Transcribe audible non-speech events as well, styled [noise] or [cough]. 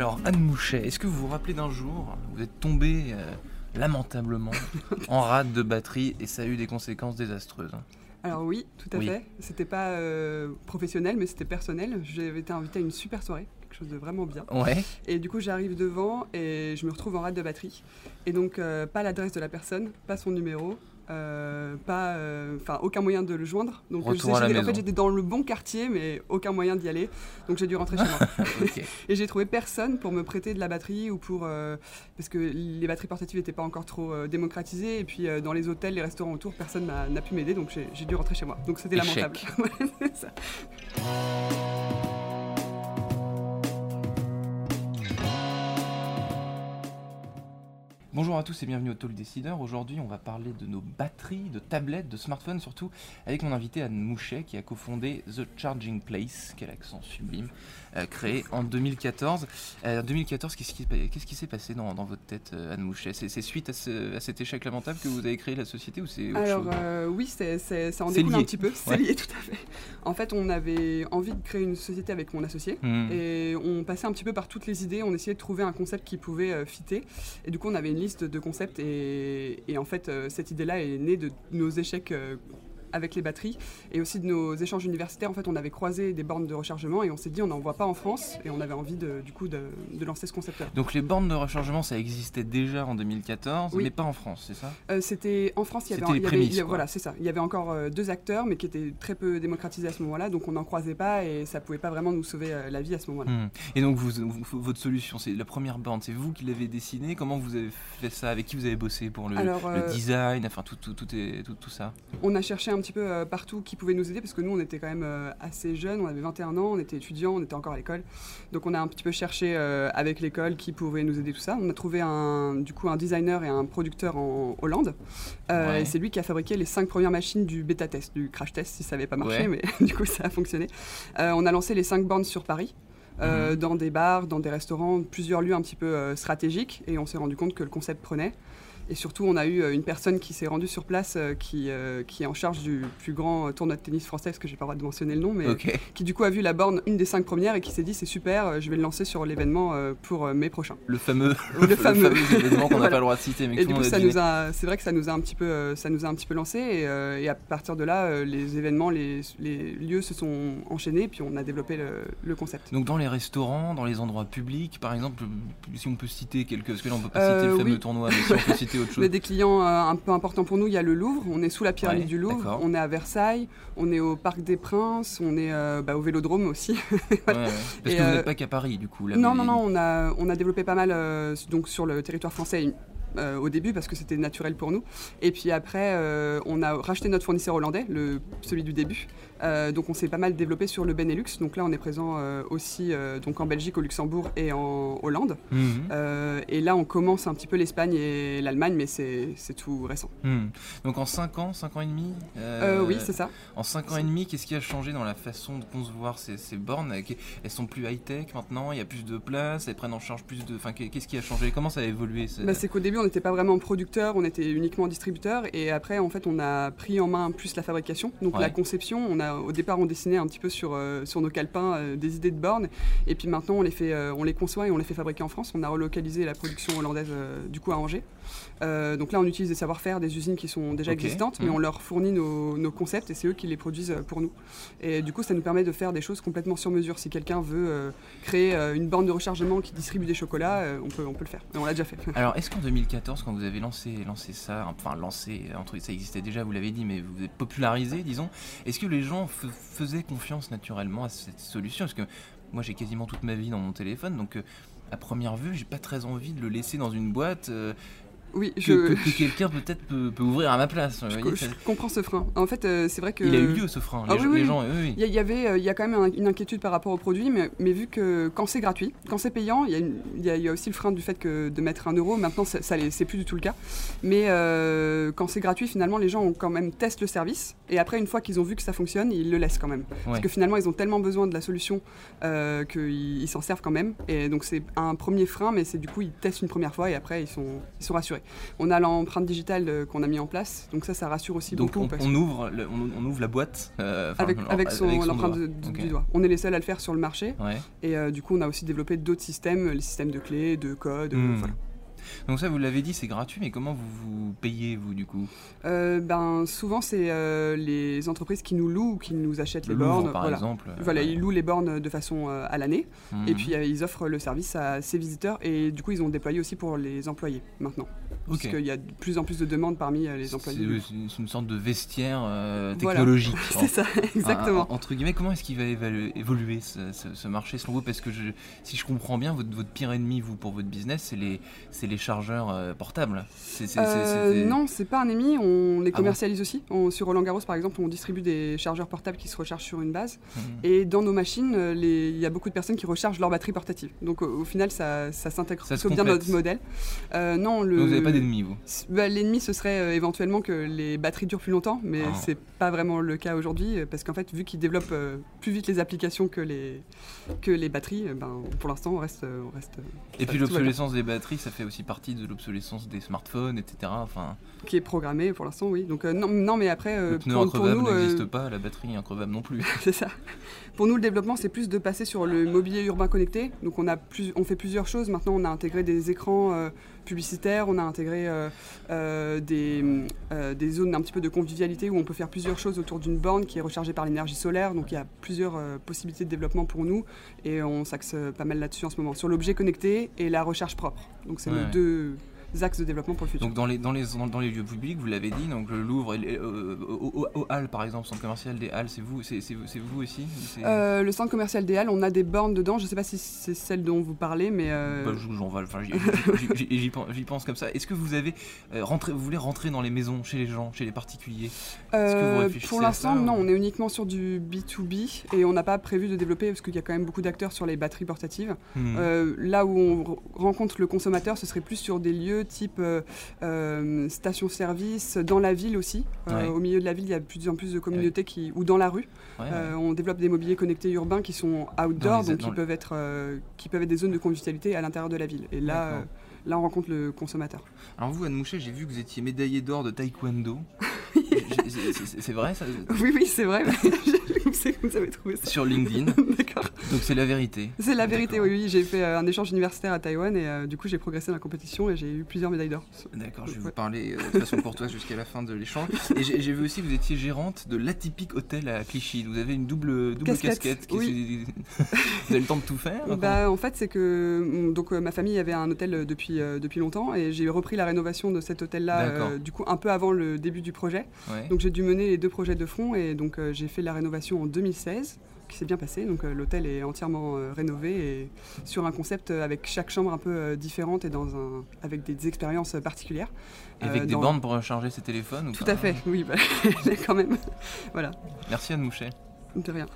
Alors, Anne Mouchet, est-ce que vous vous rappelez d'un jour, vous êtes tombé euh, lamentablement [laughs] en rade de batterie et ça a eu des conséquences désastreuses hein? Alors oui, tout à Oui. fait. C'était pas euh, professionnel, mais c'était personnel. J'avais été invitée à une super soirée, quelque chose de vraiment bien. Ouais. Et du coup, j'arrive devant et je me retrouve en rade de batterie. Et donc, euh, pas l'adresse de la personne, pas son numéro, euh, pas, euh, aucun moyen de le joindre. Donc, je- j'étais- en fait, j'étais dans le bon quartier, mais aucun moyen d'y aller. Donc, j'ai dû rentrer chez moi. [laughs] [laughs] Et j'ai trouvé personne pour me prêter de la batterie ou pour. euh, parce que les batteries portatives n'étaient pas encore trop démocratisées. Et puis dans les hôtels, les restaurants autour, personne n'a pu m'aider. Donc j'ai dû rentrer chez moi. Donc c'était lamentable. [laughs] Ouais, Bonjour à tous et bienvenue au Talk Décideur. Aujourd'hui, on va parler de nos batteries, de tablettes, de smartphones surtout, avec mon invité Anne Mouchet qui a cofondé The Charging Place, quel accent sublime, euh, créé en 2014. Euh, en 2014, qu'est-ce qui, s'est passé dans, dans votre tête, euh, Anne Mouchet? C'est suite à, ce- à cet échec lamentable que vous avez créé la société ou c'est autre Alors chose? euh, oui, c'est, ça en découle un lié. petit peu. C'est Ouais. lié [laughs] tout à fait. En fait, on avait envie de créer une société avec mon associé. Hmm. Et on passait un petit peu par toutes les idées, on essayait de trouver un concept qui pouvait fitter. Et du coup, on avait une liste de concepts. Et, en fait, euh, cette idée-là est née de nos échecs euh, avec les batteries et aussi de nos échanges universitaires. En fait, on avait croisé des bornes de rechargement et on s'est dit, on n'en voit pas en France. Et on avait envie, de, du coup, de, de lancer ce concept-là. Donc les bornes de rechargement, ça existait déjà en 2014, Oui. mais pas en France, c'est ça? Euh, c'était en France, il y avait, les prémices, il y voilà, c'est ça. Il y avait encore euh, deux acteurs, mais qui étaient très peu démocratisés à ce moment-là, donc on n'en croisait pas et ça pouvait pas vraiment nous sauver euh, la vie à ce moment-là. Hmm. Et donc vous, vous- votre solution, c'est la première borne, c'est vous qui l'avez dessinée. Comment vous avez fait ça? Avec qui vous avez bossé pour le, Alors, le design, enfin tout, tout, tout, est, tout, tout ça? On a cherché un petit peu euh, partout qui pouvait nous aider parce que nous on était quand même euh, assez jeunes, on avait 21 ans, on était étudiants, on était encore à l'école. Donc on a un petit peu cherché euh, avec l'école qui pouvait nous aider tout ça. On a trouvé un, du coup un designer et un producteur en Hollande. Ouais. et c'est lui qui a fabriqué les cinq premières machines du bêta test, du crash test si ça n'avait pas marché, Ouais. mais [laughs] du coup ça a fonctionné. On a lancé les cinq bornes sur Paris. euh, Mhm. dans des bars, dans des restaurants, plusieurs lieux un petit peu euh, stratégiques, et on s'est rendu compte que le concept prenait. Et surtout, on a eu euh, une personne qui s'est rendue sur place, euh, qui, euh, qui est en charge du plus grand tournoi de tennis français, parce que j'ai pas le droit de mentionner le nom, mais qui du coup a vu la borne une des cinq premières et qui s'est dit c'est super, je vais le lancer sur l'événement pour mai prochain. Le fameux, [laughs] Le fameux. événement qu'on n'a Voilà. pas le droit de citer, mais que Et tout du coup, ça nous a, c'est vrai que ça nous a un petit peu, ça nous a un petit peu lancé, et, et à partir de là, les événements, les, les lieux se sont enchaînés, puis on a développé le, le concept. Donc dans les restaurants, dans les endroits publics, par exemple, si on peut citer quelques, parce que là on peut pas Euh, citer le fameux oui. tournoi, mais si on peut citer [laughs] autre On a des clients euh, un peu importants pour nous. Il y a le Louvre, on est sous la pyramide Ouais, du Louvre, on est à Versailles, on est au Parc des Princes, on est euh, bah, au Vélodrome aussi. [laughs] Ouais, ouais. Parce Et, que vous euh, n'êtes pas qu'à Paris, du coup. Là, non, non, non, on a, on a développé pas mal donc sur le territoire français euh, au début parce que c'était naturel pour nous. Et puis après, euh, on a racheté notre fournisseur hollandais, le, celui du début. Euh, donc on s'est pas mal développé sur le Benelux. Donc là, on est présent aussi donc en Belgique, au Luxembourg et en Hollande. Mhm. Et là, on commence un petit peu l'Espagne et l'Allemagne, mais c'est tout récent. Hmm. Donc en 5 ans, 5 ans et demi oui, c'est ça. En 5 ans et demi, qu'est-ce qui a changé dans la façon de concevoir ces, ces bornes? Elles sont plus high-tech maintenant, il y a plus de place, elles prennent en charge plus de... Enfin, qu'est-ce qui a changé? Comment ça a évolué c'est- Bah, c'est qu'au début, on n'était pas vraiment producteur, on était uniquement distributeur. Et après, en fait, on a pris en main plus la fabrication. Donc Ouais. la conception, on a, au départ, on dessinait un petit peu sur, euh, sur nos calepins euh, des idées de bornes. Et puis maintenant, on les, fait, euh, on les conçoit et on les fait fabriquer en France. On a relocalisé la production hollandaise, du coup, à Angers. Donc là, on utilise des savoir-faire des usines qui sont déjà existantes, mais Mhm. on leur fournit nos, nos concepts et c'est eux qui les produisent pour nous. Et du coup, ça nous permet de faire des choses complètement sur mesure. Si quelqu'un veut créer une borne de rechargement qui distribue des chocolats, on, peut, on peut le faire. Et on l'a déjà fait. Alors, est-ce qu'en 2014, quand vous avez lancé, lancé ça, enfin lancé, entre ça existait déjà, vous l'avez dit, mais vous avez popularisé, disons, est-ce que les gens faisaient confiance naturellement à cette solution? Parce que moi, j'ai quasiment toute ma vie dans mon téléphone, donc euh, à première vue, j'ai pas très envie de le laisser dans une boîte euh, Oui, que, je, que- que quelqu'un peut-être peut, peut ouvrir à ma place. je, voyez, je ça- comprends ce frein. En fait, euh, c'est vrai que. Il a eu lieu ce frein. Les, Ah gens- oui, les oui. gens, oui, oui. Il y, avait, euh, il y a quand même un- une inquiétude par rapport au produit, mais, mais vu que quand c'est gratuit, quand c'est payant, il y, a une- il y a- il y a aussi le frein du fait que de mettre un euro. Maintenant, ça, ça c'est plus du tout le cas. Mais euh, quand c'est gratuit, finalement, les gens ont quand même testé le service. Et après, une fois qu'ils ont vu que ça fonctionne, ils le laissent quand même. Parce que finalement, ils ont tellement besoin de la solution euh, qu'ils ils s'en servent quand même. Et donc, c'est un premier frein, mais c'est du coup, ils testent une première fois et après, ils sont, ils sont rassurés. On a l'empreinte digitale euh, qu'on a mis en place, donc ça, ça rassure aussi Donc beaucoup. on, ouvre, le- on, on ouvre la boîte euh, avec, avec son, l'empreinte doigt. de- du, doigt. On est les seuls à le faire sur le marché Ouais. et euh, du coup on a aussi développé d'autres systèmes, les systèmes de clés, de codes. Hmm. voilà. Donc ça, vous l'avez dit, c'est gratuit, mais comment vous vous payez, vous, du coup? Euh, ben, souvent c'est euh, les entreprises qui nous louent ou qui nous achètent Le les Louvre, bornes. par voilà. exemple. Voilà, ils louent les bornes de façon euh, à l'année et puis euh, ils offrent le service à ses visiteurs et du coup ils ont déployé aussi pour les employés maintenant. Ok. Parce qu'il y a de plus en plus de demandes parmi euh, les employés. c'est- une sorte de vestiaire euh, Voilà. technologique. [laughs] C'est ça, [laughs] exactement. En- en- entre guillemets, comment est-ce qu'il va évoluer ce, ce- ce marché selon vous? Parce que je- si je comprends bien, votre, votre pire ennemi, vous, pour votre business, c'est les, les chargeurs euh, portables. C'est- Euh, c'est- non, c'est pas un ennemi, on les Ah commercialise aussi. On- sur Roland Garros par exemple, on distribue des chargeurs portables qui se rechargent sur une base. Mhm. Et dans nos machines, il y a beaucoup de personnes qui rechargent leur batterie portative. Donc au, au final, ça, ça s'intègre plutôt bien notre modèle. Non, le, Donc vous n'avez pas vous Bah, L'ennemi, ce serait euh, éventuellement que les batteries durent plus longtemps, mais Ah. c'est pas vraiment le cas aujourd'hui, euh, parce qu'en fait, vu qu'ils développent euh, plus vite les applications que les, que les batteries, euh, ben, pour l'instant, on reste, on reste Et puis l'obsolescence des batteries, ça fait aussi partie de l'obsolescence des smartphones, etc. Enfin, qui est programmé pour l'instant, oui. Donc non, non, mais après, le pneu pour, increvable nous, n'existe pas, la batterie increvable non plus. [laughs] c'est ça. Pour nous, le développement, c'est plus de passer sur le mobilier urbain connecté. Donc on a plus, on fait plusieurs choses. Maintenant, on a intégré des écrans publicitaires, on a intégré euh, euh, des, euh, des zones un petit peu de convivialité où on peut faire plusieurs choses autour d'une borne qui est rechargée par l'énergie solaire. Donc il y a plusieurs possibilités de développement pour nous et on s'axe pas mal là-dessus en ce moment. Sur l'objet connecté et la recharge propre. Donc c'est Ouais, nos deux axes de développement pour le futur. Donc dans les, dans les, dans, dans les lieux publics, vous l'avez dit, donc le Louvre, et les- euh, au, au- au Halles par exemple, centre commercial des Halles, c'est vous, c'est, vous aussi Euh, le centre commercial des Halles, on a des bornes dedans. Je ne sais pas si c'est celle dont vous parlez, mais euh, Bah, enfin, [laughs] j'y, pense, comme ça. Est-ce que vous avez euh, rentré, vous voulez rentrer dans les maisons, chez les gens, chez les particuliers? Est-ce que vous Euh, pour l'instant, non, on est uniquement sur du B2B et on n'a pas prévu de développer parce qu'il y a quand même beaucoup d'acteurs sur les batteries portatives. Hmm. Euh, là où on rencontre le consommateur, ce serait plus sur des lieux type euh, euh, station-service, dans la ville aussi. Euh, Ouais. Au milieu de la ville, il y a de plus en plus de communautés qui, ou dans la rue. Ouais, ouais. On développe des mobiliers connectés urbains qui sont outdoor, les- donc qui peuvent, être, qui peuvent être des zones de convivialité à l'intérieur de la ville. Et là, là, on rencontre le consommateur. Alors vous, Anne Mouchet, j'ai vu que vous étiez médaillé d'or de taekwondo. [laughs] C'est- vrai ça? Oui, oui, c'est vrai. [laughs] Je sais que vous avez trouvé ça. Sur LinkedIn. [laughs] D'accord. Donc c'est la vérité. C'est la vérité, oui, oui. J'ai fait euh, un échange universitaire à Taïwan et euh, du coup j'ai progressé dans la compétition et j'ai eu plusieurs médailles d'or. D'accord, je vais vous parler euh, de façon courtoise [laughs] jusqu'à la fin de l'échange. Et j'ai vu aussi que vous étiez gérante de l'atypique hôtel à Clichy. Vous avez une double, double Casquette, casquette. qui- oui. [laughs] [laughs] vous avez le temps de tout faire Bah, en fait, c'est que mm, donc, euh, ma famille avait un hôtel depuis, depuis longtemps et j'ai repris la rénovation de cet hôtel-là du coup un peu avant le début du projet. Ouais. Donc j'ai dû mener les deux projets de front et donc j'ai fait la rénovation en 2016 qui s'est bien passé. Donc euh, l'hôtel est entièrement euh, rénové et sur un concept euh, avec chaque chambre un peu différente et dans un, avec des expériences particulières. Et avec des dans- bornes pour recharger ses téléphones ou Tout pas à fait, oui, bah, [laughs] quand même. voilà, Merci Anne Mouchet. de rien.